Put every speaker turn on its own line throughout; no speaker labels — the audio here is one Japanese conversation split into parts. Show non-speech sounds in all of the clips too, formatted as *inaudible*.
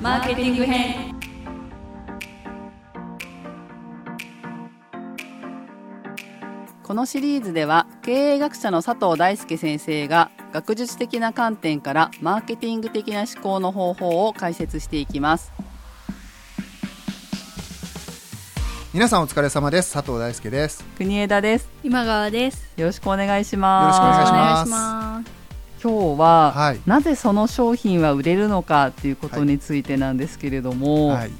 マーケティング編。
このシリーズでは経営学者の佐藤大輔先生が学術的な観点からマーケティング的な思考の方法を解説していきます。
皆さんお疲れ様です。佐藤大輔です。
国枝です。
今川です。
よろしくお願いします。
よろしくお願いします。
お願いします
今日は、
はい。
なぜその商品は売れるのかっていうことについてなんですけれども、
はい。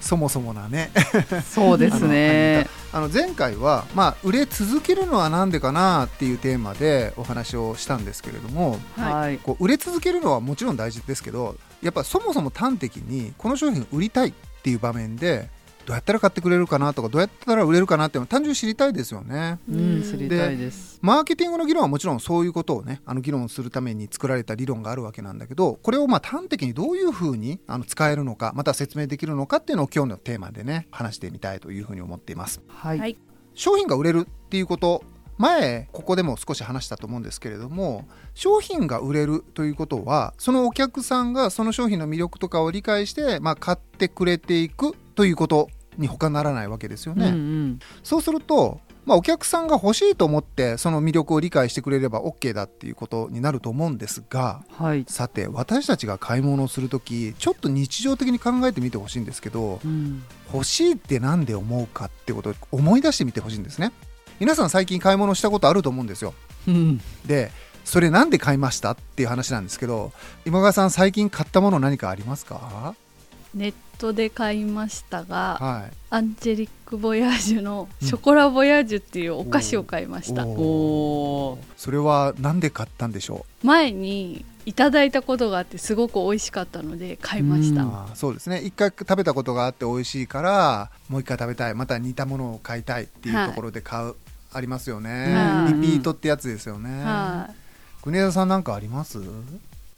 そもそもなね。*laughs*
そうですね。
あの前回はまあ売れ続けるのはなんでかなっていうテーマでお話をしたんですけれども
はい、
こう売れ続けるのはもちろん大事ですけどやっぱそもそも端的にこの商品売りたいっていう場面でどうやったら買ってくれるかなとかどうやったら売れるかなっていうのを単純に知りたいですよね。
うん、知りたいです。
マーケティングの議論はもちろんそういうことをねあの議論するために作られた理論があるわけなんだけどこれをまあ端的にどういうふうにあの使えるのかまた説明できるのかっていうのを今日のテーマでね話してみたいというふうに思っています。
はい、
はい。
商品が売れるっていうこと前ここでも少し話したと思うんですけれども商品が売れるということはそのお客さんがその商品の魅力とかを理解して、まあ、買ってくれていくということに他ならないわけですよね。
うんうん。
そうすると、まあ、お客さんが欲しいと思ってその魅力を理解してくれれば OK だっていうことになると思うんですが
はい、
さて私たちが買い物をする時ちょっと日常的に考えてみてほしいんですけど
うん。
欲しいって何で思うかってことを思い出してみてほしいんですね。皆さん最近買い物したことあると思うんですよ。
うん。
でそれなんで買いましたっていう話なんですけど今川さん最近買ったもの何かありますか？
ネットで買いましたが
はい。
アンジェリック・ボヤージュのショコラ・ボヤージュっていうお菓子を買いました、
お
おー。
それは何で買ったんでしょ
前にいただいたことがあってすごく美味しかったので買いました、
そうですね。一回食べたことがあって美味しいからもう一回食べたい。また似たものを買いたいっていうところで買う、ありますよね、
はい。
リピートってやつですよね、
は
国枝さんなんかあります？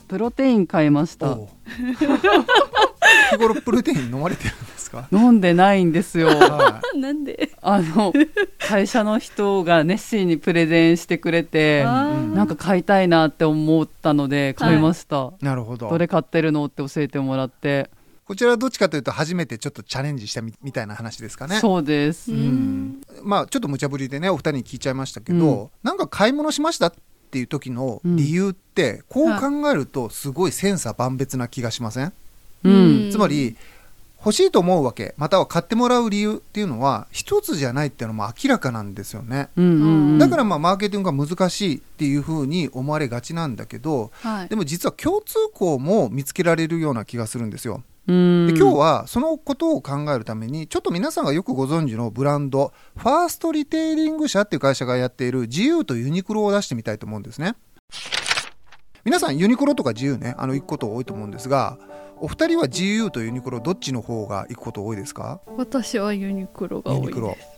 プロテイン買いました。
おう *laughs* 日頃プロテイン飲まれてるんですか？
飲んでないんですよ。
はい。
なんで？
あの会社の人が熱心にプレゼンしてくれてなんか買いたいなって思ったので買いました、
なるほど。
どれ買ってるのって教えてもらって、
こちらはどっちかというと初めてちょっとチャレンジしたみみたいな話ですかね。
そうです、
う
うん。んまあちょっと無茶ぶりでねお二人に聞いちゃいましたけど、
う
なんか買い物しましたっていう時の理由って、こう考えるとすごい千差万別な気がしません、
うん。
うん
つまり欲しいと思うわけまたは買ってもらう理由っていうのは一つじゃないっていうのも明らかなんですよね、
うんうんうん。
だからまあマーケティングが難しいっていうふうに思われがちなんだけど
はい。
でも実は共通項も見つけられるような気がするんですよ。
うん。
で今日はそのことを考えるためにちょっと皆さんがよくご存知のブランドファーストリテイリング社っていう会社がやっている自由とユニクロを出してみたいと思うんですね。皆さんユニクロとか自由ねあの行くこと多いと思うんですがお二人は自由とユニクロどっちの方が行くこと多いですか？
私はユニクロが多い
ユニクロ。
です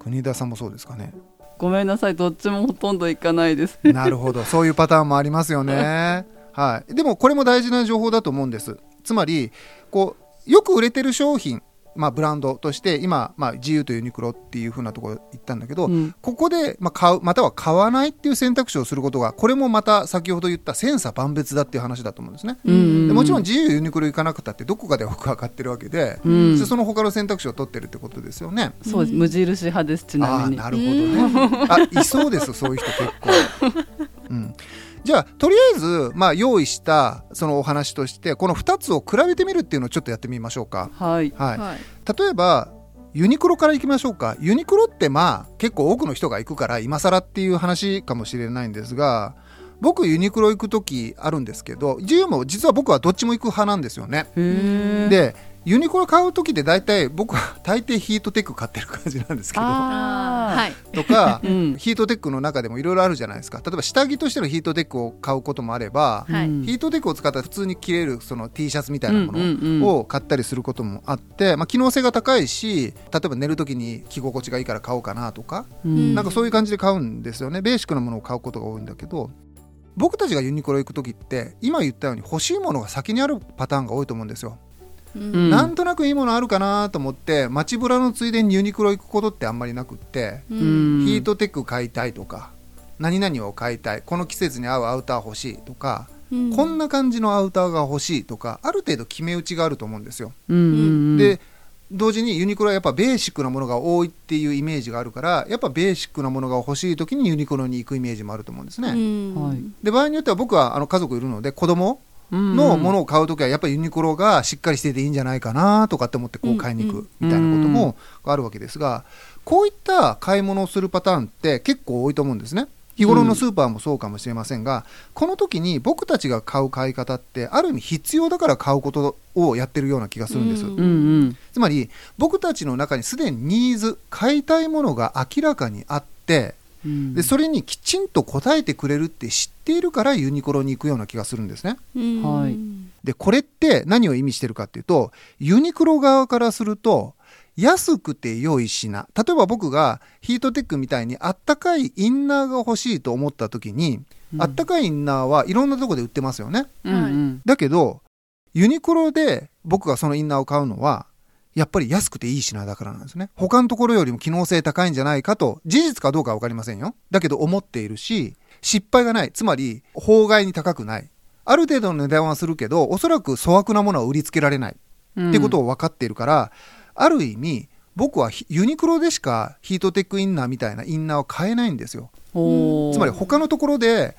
国田さんもそうですかね？
ごめんなさいどっちもほとんど行かないです。*laughs*
なるほど。そういうパターンもありますよね。*laughs* はい。でもこれも大事な情報だと思うんです。つまりこうよく売れてる商品まあ、ブランドとして今、まあ、自由とユニクロっていうふうなところ言ったんだけど、
うん
ここで、まあ、買うまたは買わないっていう選択肢をすることがこれもまた先ほど言った千差万別だっていう話だと思うんですね。
うんうん
でもちろん自由ユニクロ行かなくたってどこかで僕は買ってるわけで、
うん
でその他の選択肢を取ってるってことですよね。
そうです無印派ですち
ああ
なみに
なるほどね。あいそうですそういう人結構。*laughs* うん、じゃあとりあえず、まあ、用意したそのお話としてこの2つを比べてみるっていうのをちょっとやってみましょうか。
はい。
はい。
はい。
例えばユニクロから行きましょうか。ユニクロってまあ結構多くの人が行くから今更っていう話かもしれないんですが僕ユニクロ行く時あるんですけど自由も実は僕はどっちも行く派なんですよね。でユニクロ買う時で大体僕は大抵ヒートテック買ってる感じなんですけど。とか、
うん。
ヒートテックの中でもいろいろあるじゃないですか。例えば下着としてのヒートテックを買うこともあれば、
はい。
うん。
ヒートテックを使ったら普通に着れるその T シャツみたいなものを買ったりすることもあって、まあ、機能性が高いし例えば寝る時に着心地がいいから買おうかなとか、
うん。
なんかそういう感じで買うんですよね。ベーシックなものを買うことが多いんだけど僕たちがユニクロ行く時って今言ったように欲しいものが先にあるパターンが多いと思うんですよ。
うん。
うん
なんとなくいいものあるかなと思って街ブラのついでにユニクロ行くことってあんまりなくって、
う
うん。ん
ヒートテック買いたいとか何々を買いたいこの季節に合うアウター欲しいとか
うん。
こんな感じのアウターが欲しいとかある程度決め打ちがあると思うんですよ。で同時にユニクロはやっぱベーシックなものが多いっていうイメージがあるからやっぱベーシックなものが欲しい時にユニクロに行くイメージもあると思うんですね。
うん。
はい。
で場合によっては僕はあの家族いるので子供のものを買う時はやっぱりユニクロがしっかりしてていいんじゃないかなとかって思ってこう買いに行くみたいなこともあるわけですがこういった買い物をするパターンって結構多いと思うんですね。日頃のスーパーもそうかもしれませんが、この時に僕たちが買う買い方ってある意味必要だから買うことをやってるような気がするんです。
うん
うんうん
つまり僕たちの中にすでにニーズ買いたいものが明らかにあって
うん。
でそれにきちんと応えてくれるって知っているからユニクロに行くような気がするんですね。
うん。
はい。
でこれって何を意味してるかっていうとユニクロ側からすると安くて良い品。例えば僕がヒートテックみたいにあったかいインナーが欲しいと思った時に、あったかいインナーはいろんなとこで売ってますよね。
うんうん。
だけどユニクロで僕がそのインナーを買うのはやっぱり安くていい品だからなんですね。他のところよりも機能性高いんじゃないかと事実かどうかは分かりませんよ。だけど思っているし失敗がない。つまり法外に高くない。ある程度の値段はするけどおそらく粗悪なものは売りつけられない。ってことを分かっているから、ある意味僕はヒユニクロでしかヒートテックインナーみたいなインナーを買えないんですよ。つまり他のところで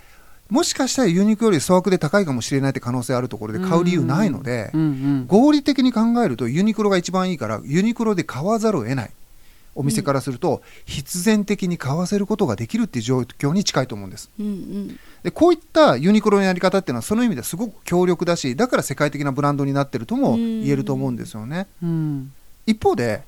もしかしたらユニクロより粗悪で高いかもしれないって可能性あるところで買う理由ないので、合理的に考えるとユニクロが一番いいからユニクロで買わざるを得ないお店からすると必然的に買わせることができるっていう状況に近いと思うんです。
うんうん。
でこういったユニクロのやり方っていうのはその意味ではすごく強力だしだから世界的なブランドになってるとも言えると思うんですよね。
うん。
一方で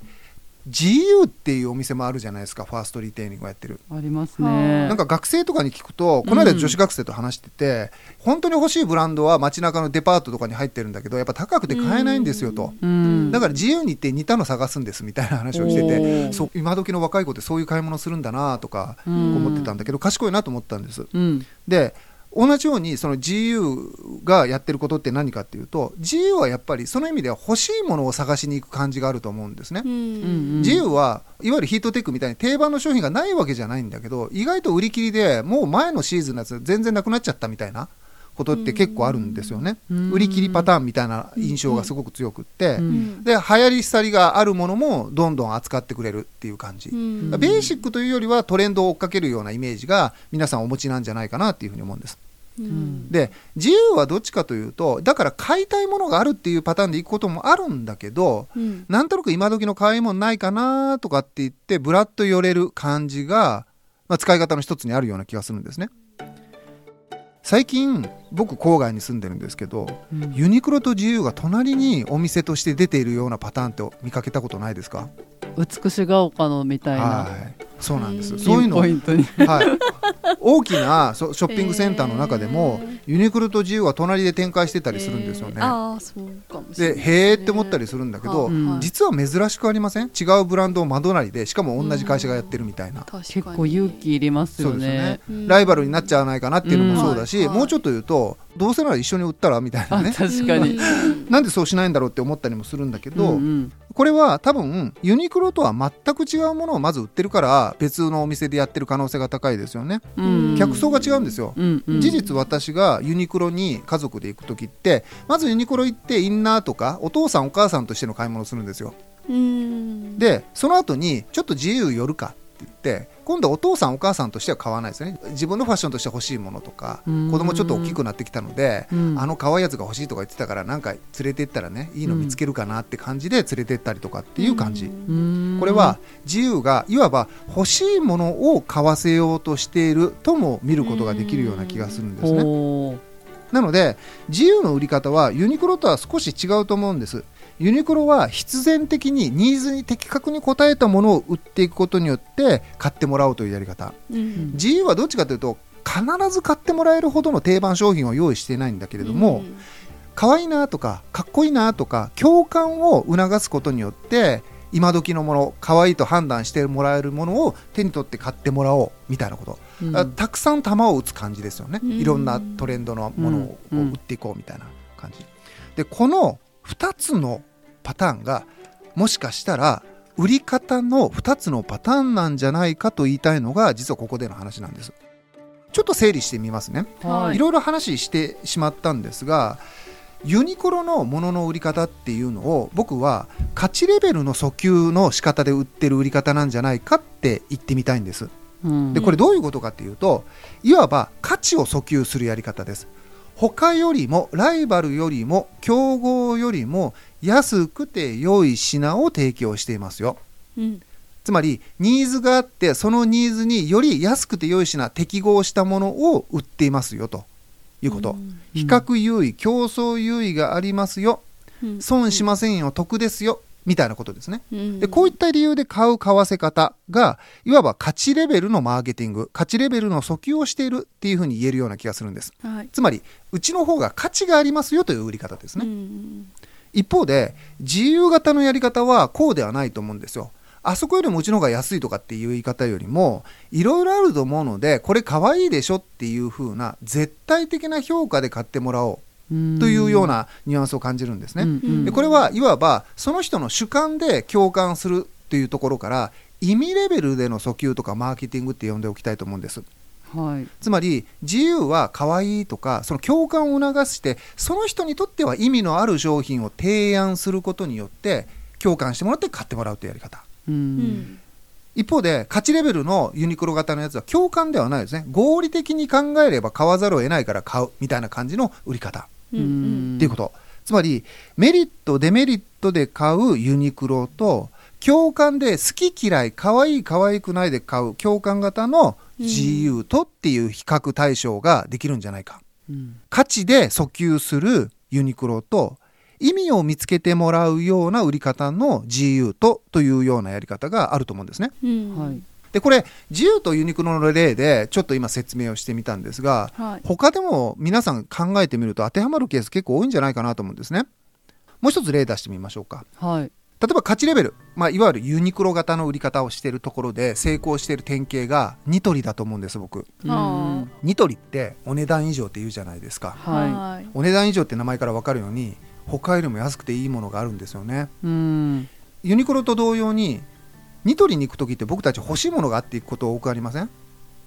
GU っていうお店もあるじゃないですかファーストリテイリングをやってる。
あります
は
ね
なんか学生とかに聞くと、この間女子学生と話してて、本当に欲しいブランドは街中のデパートとかに入ってるんだけど、やっぱ高くて買えないんですよと。
うん。
だから自由に行って似たの探すんですみたいな話をして
お
て、
ー。
そう今時の若い子ってそういう買い物するんだなとか
うん
思ってたんだけど、賢いなと思ったんです。
うん。
で同じようにその GU がやってることって何かっていうと GU はやっぱりその意味では欲しいものを探しに行く感じがあると思うんですね。
うん
うん
自由はいわゆるヒートテックみたいに定番の商品がないわけじゃないんだけど意外と売り切りでもう前のシーズンのやつ全然なくなっちゃったみたいなことって結構あるんですよね。
うん。
売り切りパターンみたいな印象がすごく強くって、
うん。
で流行り廃りがあるものもどんどん扱ってくれるっていう感じ、
うん。
ベーシックというよりはトレンドを追っかけるようなイメージが皆さんお持ちなんじゃないかなっていうふうに思うんです。
うん。
で自由はどっちかというとだから買いたいものがあるっていうパターンでいくこともあるんだけど
うん。
なんとなく今時の買い物ないかなとかって言ってブラッと寄れる感じが、まあ、使い方の一つにあるような気がするんですね。最近僕郊外に住んでるんですけど
うん。
ユニクロと自由が隣にお店として出ているようなパターンって見かけたことないですか？
美しが丘のみたいな。
はい。そうなんです。
うん。
そういうの
ピンポイントに。
はい、大きなそショッピングセンターの中でも、ユニクロと自由が隣で展開してたりするんですよね。でへーって思ったりするんだけど、
うん
実は珍しくありません？違うブランドを真隣でしかも同じ会社がやってるみたいな、
結構勇気いりますよ
そうですよね。
ね
うん
ライバルになっちゃわないかなっていうのもそうだし、
うん。はい。
もうちょっと言うとどうせなら一緒に売ったらみたいな
あ
ね
確かに。
うん。
なんでそうしないんだろうって思ったりもするんだけど、
うんうん。
これは多分ユニクロとは全く違うものをまず売ってるから別のお店でやってる可能性が高いですよね、
うん。
客層が違うんですよ、
うんうん。
事実私がユニクロに家族で行く時ってまずユニクロ行ってインナーとかお父さんお母さんとしての買い物をするんですよ。
うん。
でその後にちょっと自由寄るかって言って今度はお父さんお母さんとしては買わないですよね。自分のファッションとして欲しいものとか
うん。
子供ちょっと大きくなってきたので
うん。
あの可愛いやつが欲しいとか言ってたからなんか連れてったらねいいの見つけるかなって感じで連れてったりとかっていう感じ、
うん。
これは自由がいわば欲しいものを買わせようとしているとも見ることができるような気がするんですね。なので自由の売り方はユニクロとは少し違うと思うんです。ユニクロは必然的にニーズに的確に応えたものを売っていくことによって買ってもらおうというやり方。
うん。
自由はどっちかというと必ず買ってもらえるほどの定番商品を用意していないんだけれども、可愛いなとかかっこいいなとか共感を促すことによって今時のもの可愛いと判断してもらえるものを手に取って買ってもらおうみたいなこと、
うん。
あたくさん球を打つ感じですよね、
うん。
いろんなトレンドのものをこう
うん。
打っていこうみたいな感じ。でこの2つのパターンがもしかしたら売り方の2つのパターンなんじゃないかと言いたいのが実はここでの話なんです。ちょっと整理してみますね。
はい。
いろいろ話してしまったんですがユニクロのものの売り方っていうのを僕は価値レベルの訴求の仕方で売ってる売り方なんじゃないかって言ってみたいんです。
うん。
でこれどういうことかっていうといわば価値を訴求するやり方です他よりもライバルよりも競合よりも安くて良い品を提供していますよ。
うん。
つまりニーズがあってそのニーズにより安くて良い品適合したものを売っていますよということ、
うん。
比較優位競争優位がありますよ。
うん。
損しませんよ得ですよみたいなことですね。
うん。
でこういった理由で買う買わせ方がいわば価値レベルのマーケティング価値レベルの訴求をしているっていうふうに言えるような気がするんです。
はい。
つまりうちの方が価値がありますよという売り方ですね、
うん。
一方で自由型のやり方はこうではないと思うんですよ。あそこよりもうちの方が安いとかっていう言い方よりもいろいろあると思うのでこれ可愛いでしょっていう風な絶対的な評価で買ってもらおうというようなニュアンスを感じるんですね、でこれはいわばその人の主観で共感するというところから意味レベルでの訴求とかマーケティングって呼んでおきたいと思うんです。
はい。
つまり自由は可愛いとかその共感を促してその人にとっては意味のある商品を提案することによって共感してもらって買ってもらうというやり方。
う
うん。ん
一方で価値レベルのユニクロ型のやつは共感ではないですね。合理的に考えれば買わざるを得ないから買うみたいな感じの売り方っていうこと。つまりメリットデメリットで買うユニクロと共感で好き嫌い可愛い可愛くないで買う共感型の自由とっていう比較対象ができるんじゃないか。
うん
価値で訴求するユニクロと意味を見つけてもらうような売り方の自由とというようなやり方があると思うんですね。
うん。
はい
でこれ自由とユニクロの例でちょっと今説明をしてみたんですが
はい
他でも皆さん考えてみると当てはまるケース結構多いんじゃないかなと思うんですね。もう一つ例出してみましょうか。
はい
例えば価値レベル、まあ、いわゆるユニクロ型の売り方をしているところで成功している典型がニトリだと思うんです僕。
あ
ニトリってお値段以上って言うじゃないですか。
ー
は
はい
お値段以上って名前から分かるように他よりも安くていいものがあるんですよねユニクロと同様にニトリに行く時って僕たち欲しいものがあっていくこと多くありません？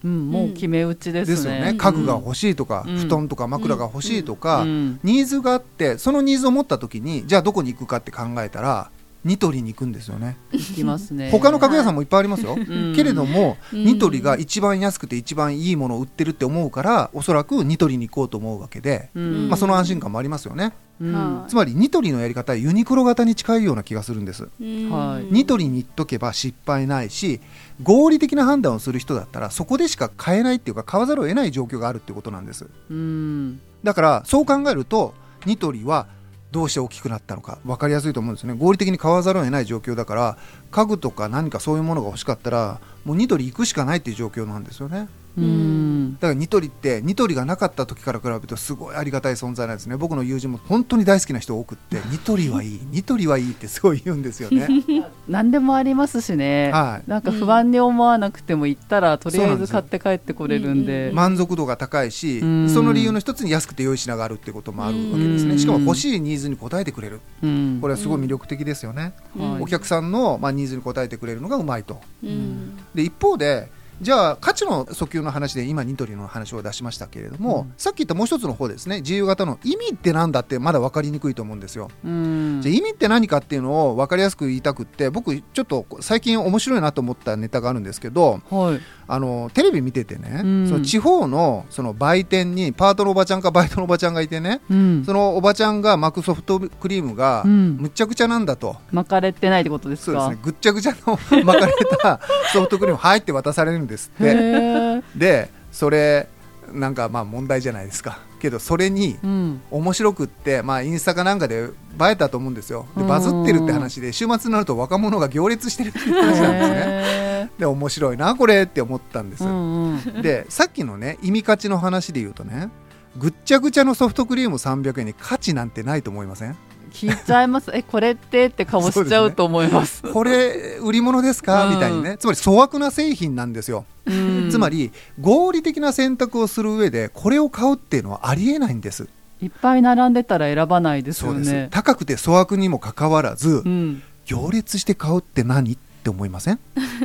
うんもう決め打ちですね。
ですよね。
うん。
家具が欲しいとか、
うん。
布団とか枕が欲しいとか、
うん。
ニーズがあってそのニーズを持った時にじゃあどこに行くかって考えたらニトリに行くんですよね。
行きますね。
他の家具屋さんもいっぱいありますよ、
うん。
けれども、
うん。
ニトリが一番安くて一番いいものを売ってるって思うからおそらくニトリに行こうと思うわけで、
うん。
まあ、その安心感もありますよね。
うん。
はい。
つまりニトリのやり方はユニクロ型に近いような気がするんです。ニトリに行っとけば失敗ないし合理的な判断をする人だったらそこでしか買えないっていうか買わざるを得ない状況があるってことなんです。
うん。
だからそう考えるとニトリはどうして大きくなったのか分かりやすいと思うんですね。合理的に買わざるを得ない状況だから家具とか何かそういうものが欲しかったらもうニトリ行くしかないっていう状況なんですよね。だからニトリってニトリがなかった時から比べるとすごいありがたい存在なんですね。僕の友人も本当に大好きな人多くってニトリはいい *laughs* ニトリはいいってすごい言うんですよね。*laughs*
何でもありますしね。
はい。
なんか不安に思わなくても行ったらとりあえず買って帰ってこれるんで。
うん
満足度が高いし
うん。
その理由の一つに安くて良い品があるってこともあるわけです
うん。
ねしかも欲しいニーズに応えてくれる。
うん。
これはすごい魅力的ですよね。
はい。
お客さんのまあニーズに応えてくれるのがうまいと。
うん。
で一方でじゃあ価値の訴求の話で今ニトリの話を出しましたけれども、
うん。
さっき言ったもう一つの方ですね。自由型の意味ってなんだってまだ分かりにくいと思うんですよ。
うん。
じゃあ意味って何かっていうのを分かりやすく言いたくって僕ちょっと最近面白いなと思ったネタがあるんですけど
はい
あのテレビ見ててね、
うん。
その地方のその売店にパートのおばちゃんかバイトのおばちゃんがいてね
うん。
そのおばちゃんが巻くソフトクリームが
うん。
むっちゃくちゃなんだと、
巻かれてないってことですか？
そうですね。ぐっちゃぐちゃの *laughs* 巻かれたソフトクリーム入って渡されるんですって。でそれなんかまあ問題じゃないですかけどそれに
うん。
面白くって、まあ、インスタかなんかで映えたと思うんですよ。で
うん。
バズってるって話で週末になると若者が行列してるって話なんですね。
へ
で面白いなこれって思ったんです、
ーうんうん。
でさっきのね意味価値の話で言うとねぐっちゃぐちゃのソフトクリーム300円に価値なんてないと思いません？
聞いちゃいます。*laughs* えこれってって顔しちゃうと思います。
これ売り物ですか？
うん。
みたいにね。つまり粗悪な製品なんですよ、
うん。
つまり合理的な選択をする上でこれを買うっていうのはありえないんです。
いっぱい並んでたら選ばないです、よね。
高くて粗悪にもかかわらず、
うん。
行列して買うって何？って思いません？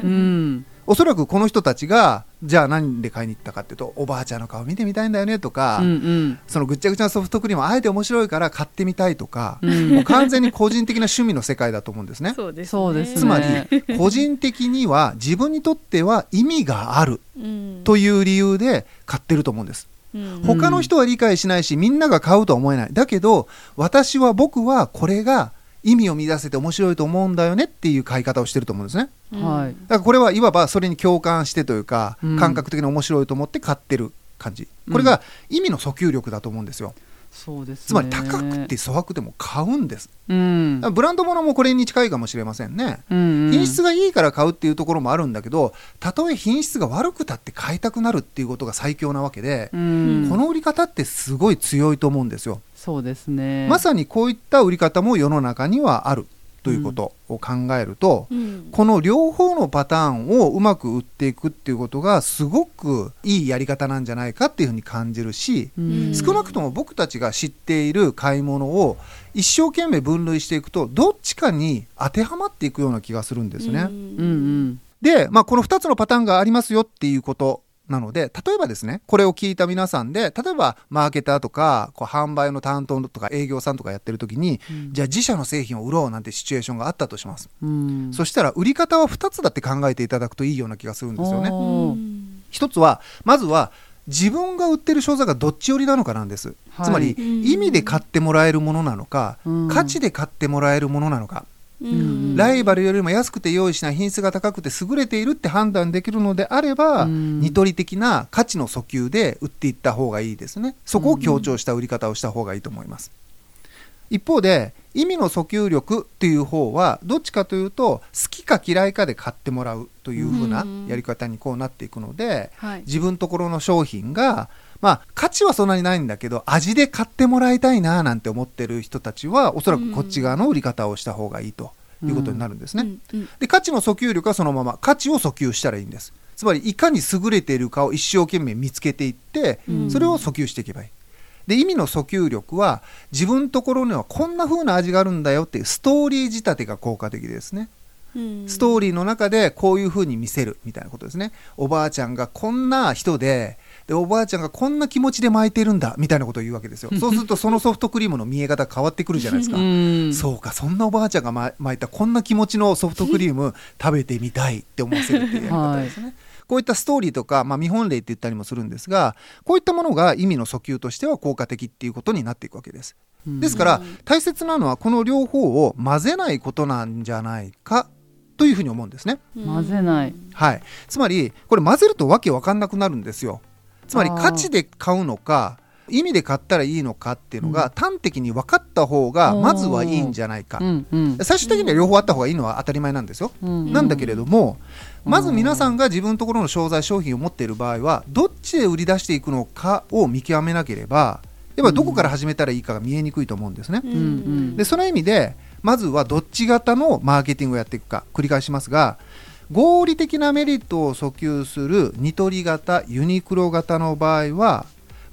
うん。
おそらくこの人たちがじゃあ何で買いに行ったかっていうとおばあちゃんの顔見てみたいんだよねとか、
うんうん
そのぐっちゃぐちゃなソフトクリームあえて面白いから買ってみたいとか、
うん
もう完全に個人的な趣味の世界だと思うんですね。
そうですね
そうですね
つまり *laughs* 個人的には自分にとっては意味がある
うん
という理由で買ってると思うんです。
うん
他の人は理解しないしみんなが買うとは思えない。だけど私は僕はこれが意味を見出せて面白いと思うんだよねっていう買い方をしてると思うんですね。
うん
はい
だからこれはいわばそれに共感してというか、
うん
感覚的に面白いと思って買ってる感じ。これが意味の訴求力だと思うんですよ。
そうですね
つまり高くて粗悪でも買うんです。
うん
ブランド物もこれに近いかもしれませんね。
うんうん
品質がいいから買うっていうところもあるんだけど、たとえ品質が悪くたって買いたくなるっていうことが最強なわけで、
うん
この売り方ってすごい強いと思うんですよ。
そうですね。
まさにこういった売り方も世の中にはあるということを考えると、
うん。
この両方のパターンをうまく売っていくっていうことがすごくいいやり方なんじゃないかっていうふうに感じるし、
うん。
少なくとも僕たちが知っている買い物を一生懸命分類していくとどっちかに当てはまっていくような気がするんですね。
うんうん
で、まあ、この2つのパターンがありますよっていうことなので、例えばですね、これを聞いた皆さんで、例えばマーケターとか、こう販売の担当とか営業さんとかやってる時に、
うん
じゃあ自社の製品を売ろうなんてシチュエーションがあったとします。
うん
そしたら売り方は2つだって考えていただくといいような気がするんですよね。
おー
うん
一つは、まずは、自分が売ってる商材がどっち寄りなのかなんです。
はい
つまり、
うん
意味で買ってもらえるものなのか、
うん
価値で買ってもらえるものなのか、
うん
ライバルよりも安くて用意しない品質が高くて優れているって判断できるのであれば、
うん。
ニトリ的な価値の訴求で売っていった方がいいですね。そこを強調した売り方をした方がいいと思います。一方で、意味の訴求力っていう方は、どっちかというと、好きか嫌いかで買ってもらうという風な
うん。
やり方にこうなっていくので、
はい。
自分ところの商品が、まあ、価値はそんなにないんだけど、味で買ってもらいたいななんて思ってる人たちは、おそらくこっち側の売り方をした方がいいということになるんですね。で、価値の訴求力はそのまま、価値を訴求したらいいんです。つまり、いかに優れているかを一生懸命見つけていって、
うん
それを訴求していけばいい。で、意味の訴求力は、自分のところにはこんな風な味があるんだよっていうストーリー仕立てが効果的ですね。
うん
ストーリーの中でこういう風に見せるみたいなことですね。おばあちゃんがこんな人で、で、おばあちゃんがこんな気持ちで巻いてるんだみたいなことを言うわけですよ。そうするとそのソフトクリームの見え方変わってくるじゃないですか。
うん
そうか、そんなおばあちゃんがま巻いたこんな気持ちのソフトクリーム *laughs* 食べてみたいって思わせるっていうやり方ですね。こういったストーリーとか、まあ、見本例って言ったりもするんですが、こういったものが意味の訴求としては効果的っていうことになっていくわけです。
うん
ですから、大切なのはこの両方を混ぜないことなんじゃないかというふうに思うんですね。
混ぜない
はい。つまり、これ混ぜるとわけわかんなくなるんですよ。つまり価値で買うのか、意味で買ったらいいのかっていうのが端的に分かった方がまずはいいんじゃないか。
う。んうん。
最終的には両方あった方がいいのは当たり前なんですよ。
うん
なんだけれども、
うん。
まず皆さんが自分のところの商材商品を持っている場合は、どっちで売り出していくのかを見極めなければ、やっぱりどこから始めたらいいかが見えにくいと思うんですね。
うん
うん。
で、その意味で、まずはどっち型のマーケティングをやっていくか、繰り返しますが、合理的なメリットを訴求するニトリ型、ユニクロ型の場合は、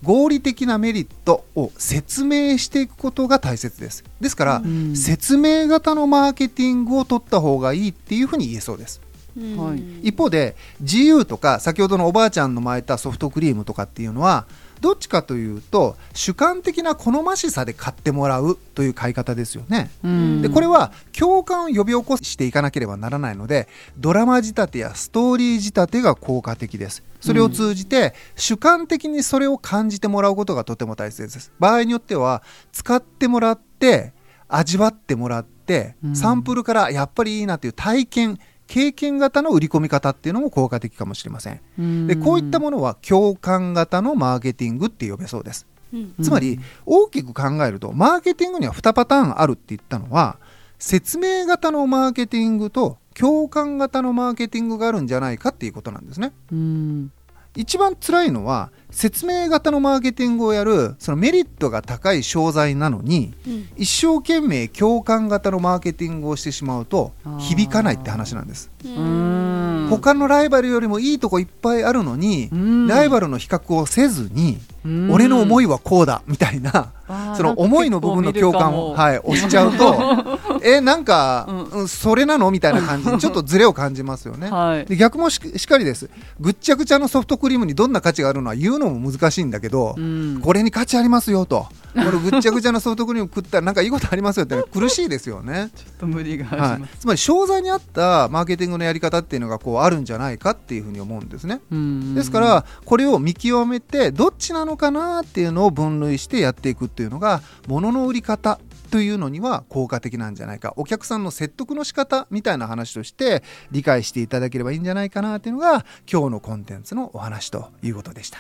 合理的なメリットを説明していくことが大切です。ですから、
うん
説明型のマーケティングを取った方がいいっていうふうに言えそうです。
うん
はい
一方で GU とか先ほどのおばあちゃんの巻いたソフトクリームとかっていうのはどっちかというと主観的な好ましさで買ってもらうという買い方ですよね。
うん。
でこれは共感を呼び起こしていかなければならないのでドラマ仕立てやストーリー仕立てが効果的です。それを通じて主観的にそれを感じてもらうことがとても大切です。場合によっては使ってもらって味わってもらって
うん。
サンプルからやっぱりいいなっていう体験経験型の売り込み方っていうのも効果的かもしれません。
うん。
でこういったものは共感型のマーケティングって呼べそうです。
うん。
つまり大きく考えるとマーケティングには2パターンあるって言ったのは説明型のマーケティングと共感型のマーケティングがあるんじゃないかっていうことなんですね。
うん
一番辛いのは説明型のマーケティングをやるそのメリットが高い商材なのに
うん。
一生懸命共感型のマーケティングをしてしまうと響かないって話なんです。
うん。
他のライバルよりもいいとこいっぱいあるのに
うん。
ライバルの比較をせずに
うん。
俺の思いはこうだみたいなその思いの部分の共感を、はい、押しちゃうと、*laughs* *laughs* えなんか、
うん。
うんそれなの？みたいな感じ。に *laughs* ちょっとズレを感じますよね。
はい。
で逆もししかりです。ぐっちゃぐちゃのソフトクリームにどんな価値があるのは言うのも難しいんだけど、
うん。
これに価値ありますよと。*laughs* このぐっちゃぐちゃのソフトクリーム食ったらなんかいいことありますよって苦しいですよね。
ちょっと無理があり
はい。つまり商材に合ったマーケティングのやり方っていうのがこうあるんじゃないかっていうふうに思うんですね。
うん。
ですからこれを見極めてどっちなのかなっていうのを分類してやっていくっていうのが物の売り方というのには効果的なんじゃないかお客さんの説得の仕方みたいな話として理解していただければいいんじゃないかなっていうのが今日のコンテンツのお話ということでした。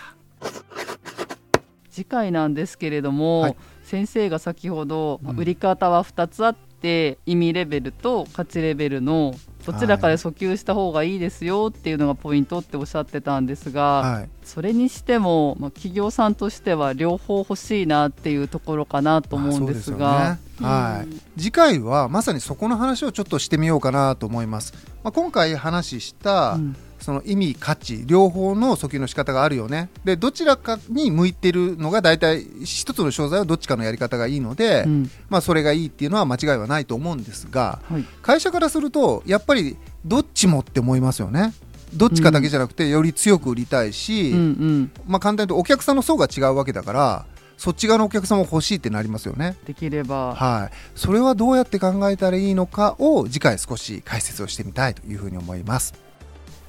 次回なんですけれども、
はい
先生が先ほど、まあ
うん
売り方は2つあって意味レベルと価値レベルのどちらかで訴求した方がいいですよっていうのがポイントっておっしゃってたんですが、
はい、
それにしても、まあ、企業さんとしては両方欲しいなっていうところかなと思うんですが。
はい、次回はまさにそこの話をちょっとしてみようかなと思います。まあ、今回話した、
うん
その意味価値両方の訴求の仕方があるよね。でどちらかに向いてるのが大体一つの商材はどっちかのやり方がいいので、
うん。
まあ、それがいいっていうのは間違いはないと思うんですが
はい。
会社からするとやっぱりどっちもって思いますよね。どっちかだけじゃなくてより強く売りたいし、
うんうん、
まあ、簡単に言うとお客さんの層が違うわけだからそっち側のお客さんも欲しいってなりますよね。
できれば、
はい、それはどうやって考えたらいいのかを次回少し解説をしてみたいというふうに思います。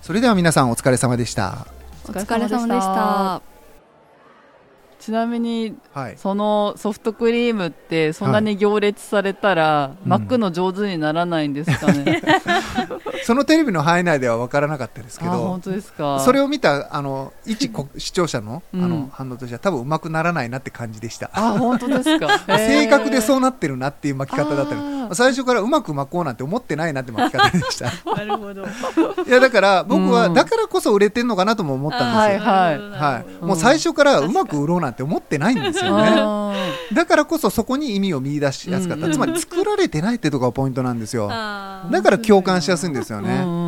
それでは皆さんお疲れ様でした。
お疲れ様でした。
ちなみに
はい、
そのソフトクリームってそんなに行列されたら、
うん
巻くの上手にならないんですかね、*laughs*
そのテレビの範囲内では分からなかったですけ
あ
ど
本当ですか。
それを見たあの一こ視聴者のあ
うん。
の反応としては多分うまくならないなって感じでした。
あ本当ですか？*laughs*
正確でそう
う
なってるなっていう巻き方だったり
あー
最初からうまく巻こうなんて思ってないなって巻き方でした。い *laughs*
なるほど。
やだから僕は
うん。
だからこそ売れてんのかなとも思ったんですよ、
はいはい。
はい、もう最初からうまく売ろうなんて思ってないんですよね。
あ
だからこそそこに意味を見出しやすかった、
うん。
つまり作られてないってとこがポイントなんですよ。だから共感しやすいんですよ
ー
ね、
うん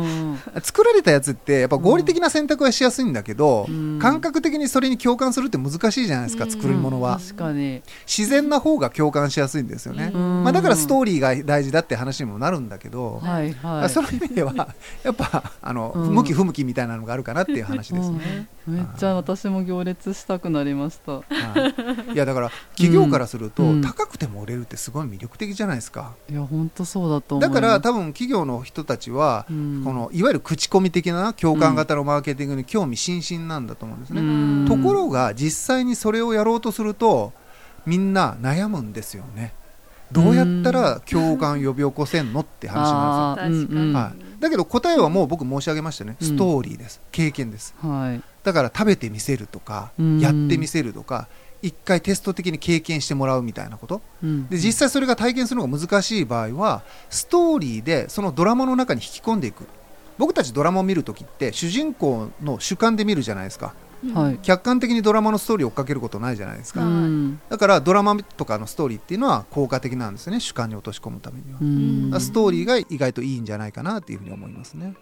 *laughs*
作られたやつってやっぱ合理的な選択はしやすいんだけど、
うん。
感覚的にそれに共感するって難しいじゃないですか、
うん。
作るものは、
確かに、
自然な方が共感しやすいんですよね、
うん。
まあ、だからストーリーが大事だって話にもなるんだけど、
はいはい。
その意味では *laughs* やっぱあの、
うん。
向き不向きみたいなのがあるかなっていう話ですね、
うん。めっちゃ私も行列したくなりました。
はい、いやだから企業からすると、
うん。
高くても売れるってすごい魅力的じゃないですか。
いや本当そうだと
だから多分企業の人たちは、
うん。
このいわゆる口コミ的な共感型のマーケティングに興味津々なんだと思うんですね、
うん。
ところが実際にそれをやろうとするとみんな悩むんですよね。どうやったら共感呼び起こせんのって話なん
あー
確かに
うんうん
はい。ですよ、だけど答えはもう僕申し上げましたね。
うん。
ストーリーです、経験です。
はい。
だから食べてみせるとか、
うん。
やってみせるとか一回テスト的に経験してもらうみたいなこと。
うん。
で実際それが体験するのが難しい場合はストーリーでそのドラマの中に引き込んでいく僕たちドラマを見るときって主人公の主観で見るじゃないですか。
はい。
客観的にドラマのストーリーを追っかけることないじゃないですか、
うん。
だからドラマとかのストーリーっていうのは効果的なんですよね主観に落とし込むためには、
うん。
ストーリーが意外といいんじゃないかなっていうふうに思いますね。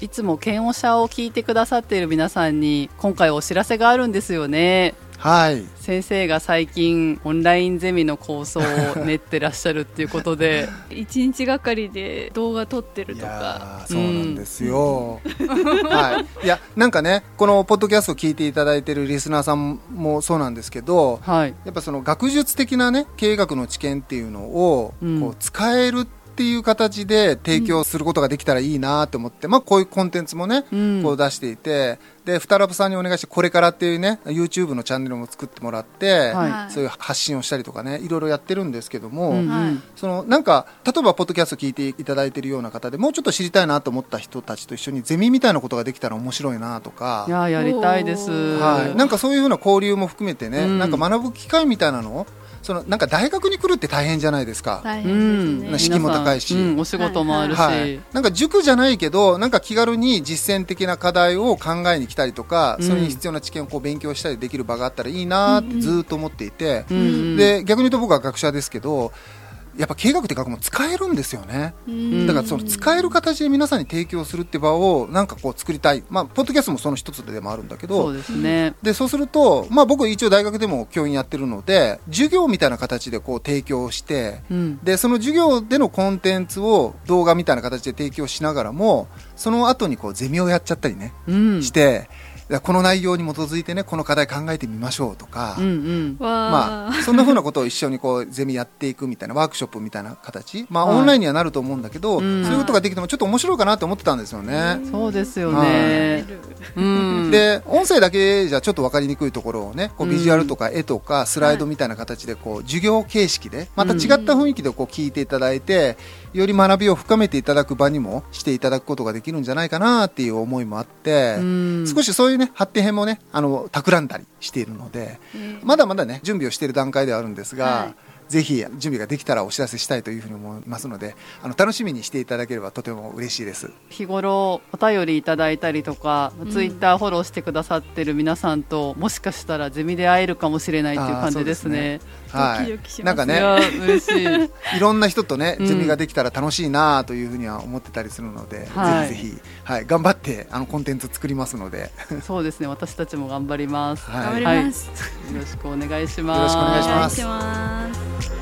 いつも剣おしゃを聞いてくださっている皆さんに今回お知らせがあるんですよね
はい。
先生が最近オンラインゼミの構想を練ってらっしゃるっていうことで。*laughs*
一日がかりで動画撮ってる
い
とか。
そうなんですよ、*laughs* はい、いやなんかねこのポッドキャストを聞いていただいているリスナーさんもそうなんですけど
はい。
やっぱその学術的なね経営学の知見っていうのを
うん。
こう使えるっていう形で提供することができたらいいなと思って、まあこういうコンテンツもね、
うん。
こう出していてでふたらぶさんにお願いしてこれからっていうね YouTube のチャンネルも作ってもらって、
はい。
そういう発信をしたりとかねいろいろやってるんですけども、
うんうん。
はい
そのなんか例えばポッドキャスト聞いていただいているような方でもうちょっと知りたいなと思った人たちと一緒にゼミみたいなことができたら面白いなとか。
い。やーやりたいです。
はい、なんかそういうふうな交流も含めてね、
うん。
なんか学ぶ機会みたいなのをそのなんか大学に来るって大変じゃないですか、
大
う
変ですね。
も高いし。
うんお仕事もあるし、
はい、なんか塾じゃないけどなんか気軽に実践的な課題を考えに来たりとか、
うん。
それに必要な知見をこう勉強したりできる場があったらいいなってずーっと思っていて、
うん。うん。
で逆に言うと僕は学者ですけどやっぱ経営学って学問使えるんですよね。
うん
だからその使える形で皆さんに提供するって場をなんかこう作りたい。まあ、ポッドキャストもその一つでもあるんだけど、
そうですね。
で、そうすると、まあ僕一応大学でも教員やってるので、授業みたいな形でこう提供して、
うん。
で、その授業でのコンテンツを動画みたいな形で提供しながらも、その後にこうゼミをやっちゃったりね、
うん。
して、この内容に基づいてね、この課題考えてみましょうとか、
うんうん。
わ
まあ、そんなふうなことを一緒にこうゼミやっていくみたいなワークショップみたいな形、まあ、
はい
オンラインにはなると思うんだけど、
うん
そういうことができてもちょっと面白いかなと思ってたんですよね。
そうですよ
は
ね。うん。
で音声だけじゃちょっと分かりにくいところをねこう
うん
ビジュアルとか絵とかスライドみたいな形でこう授業形式でまた違った雰囲気でこう聞いていただいてより学びを深めていただく場にもしていただくことができるんじゃないかなっていう思いもあって
うん。
少しそういうね発展編もねあの企んだりしているのでまだまだね準備をしている段階ではあるんですが、
はい。
ぜひ準備ができたらお知らせしたいというふうに思いますのであの楽しみにしていただければとても嬉しいです。
日頃お便りいただいたりとか、ツイッターフォローしてくださってる皆さんともしかしたらゼミで会えるかもしれないっていう感じですね。
は
ドキドキし
い、
なんかね。
や嬉しい。*laughs*
いろんな人とね、
うん。
ゼミができたら楽しいなというふうには思ってたりするので、
はい。
ぜひぜひ、はい、頑張ってあのコンテンツ作りますので、
そうですね。私たちも頑張ります。
はい。
頑張ります、
よろしくお願いし
よろ
ます。
しくお願いします。
お願いします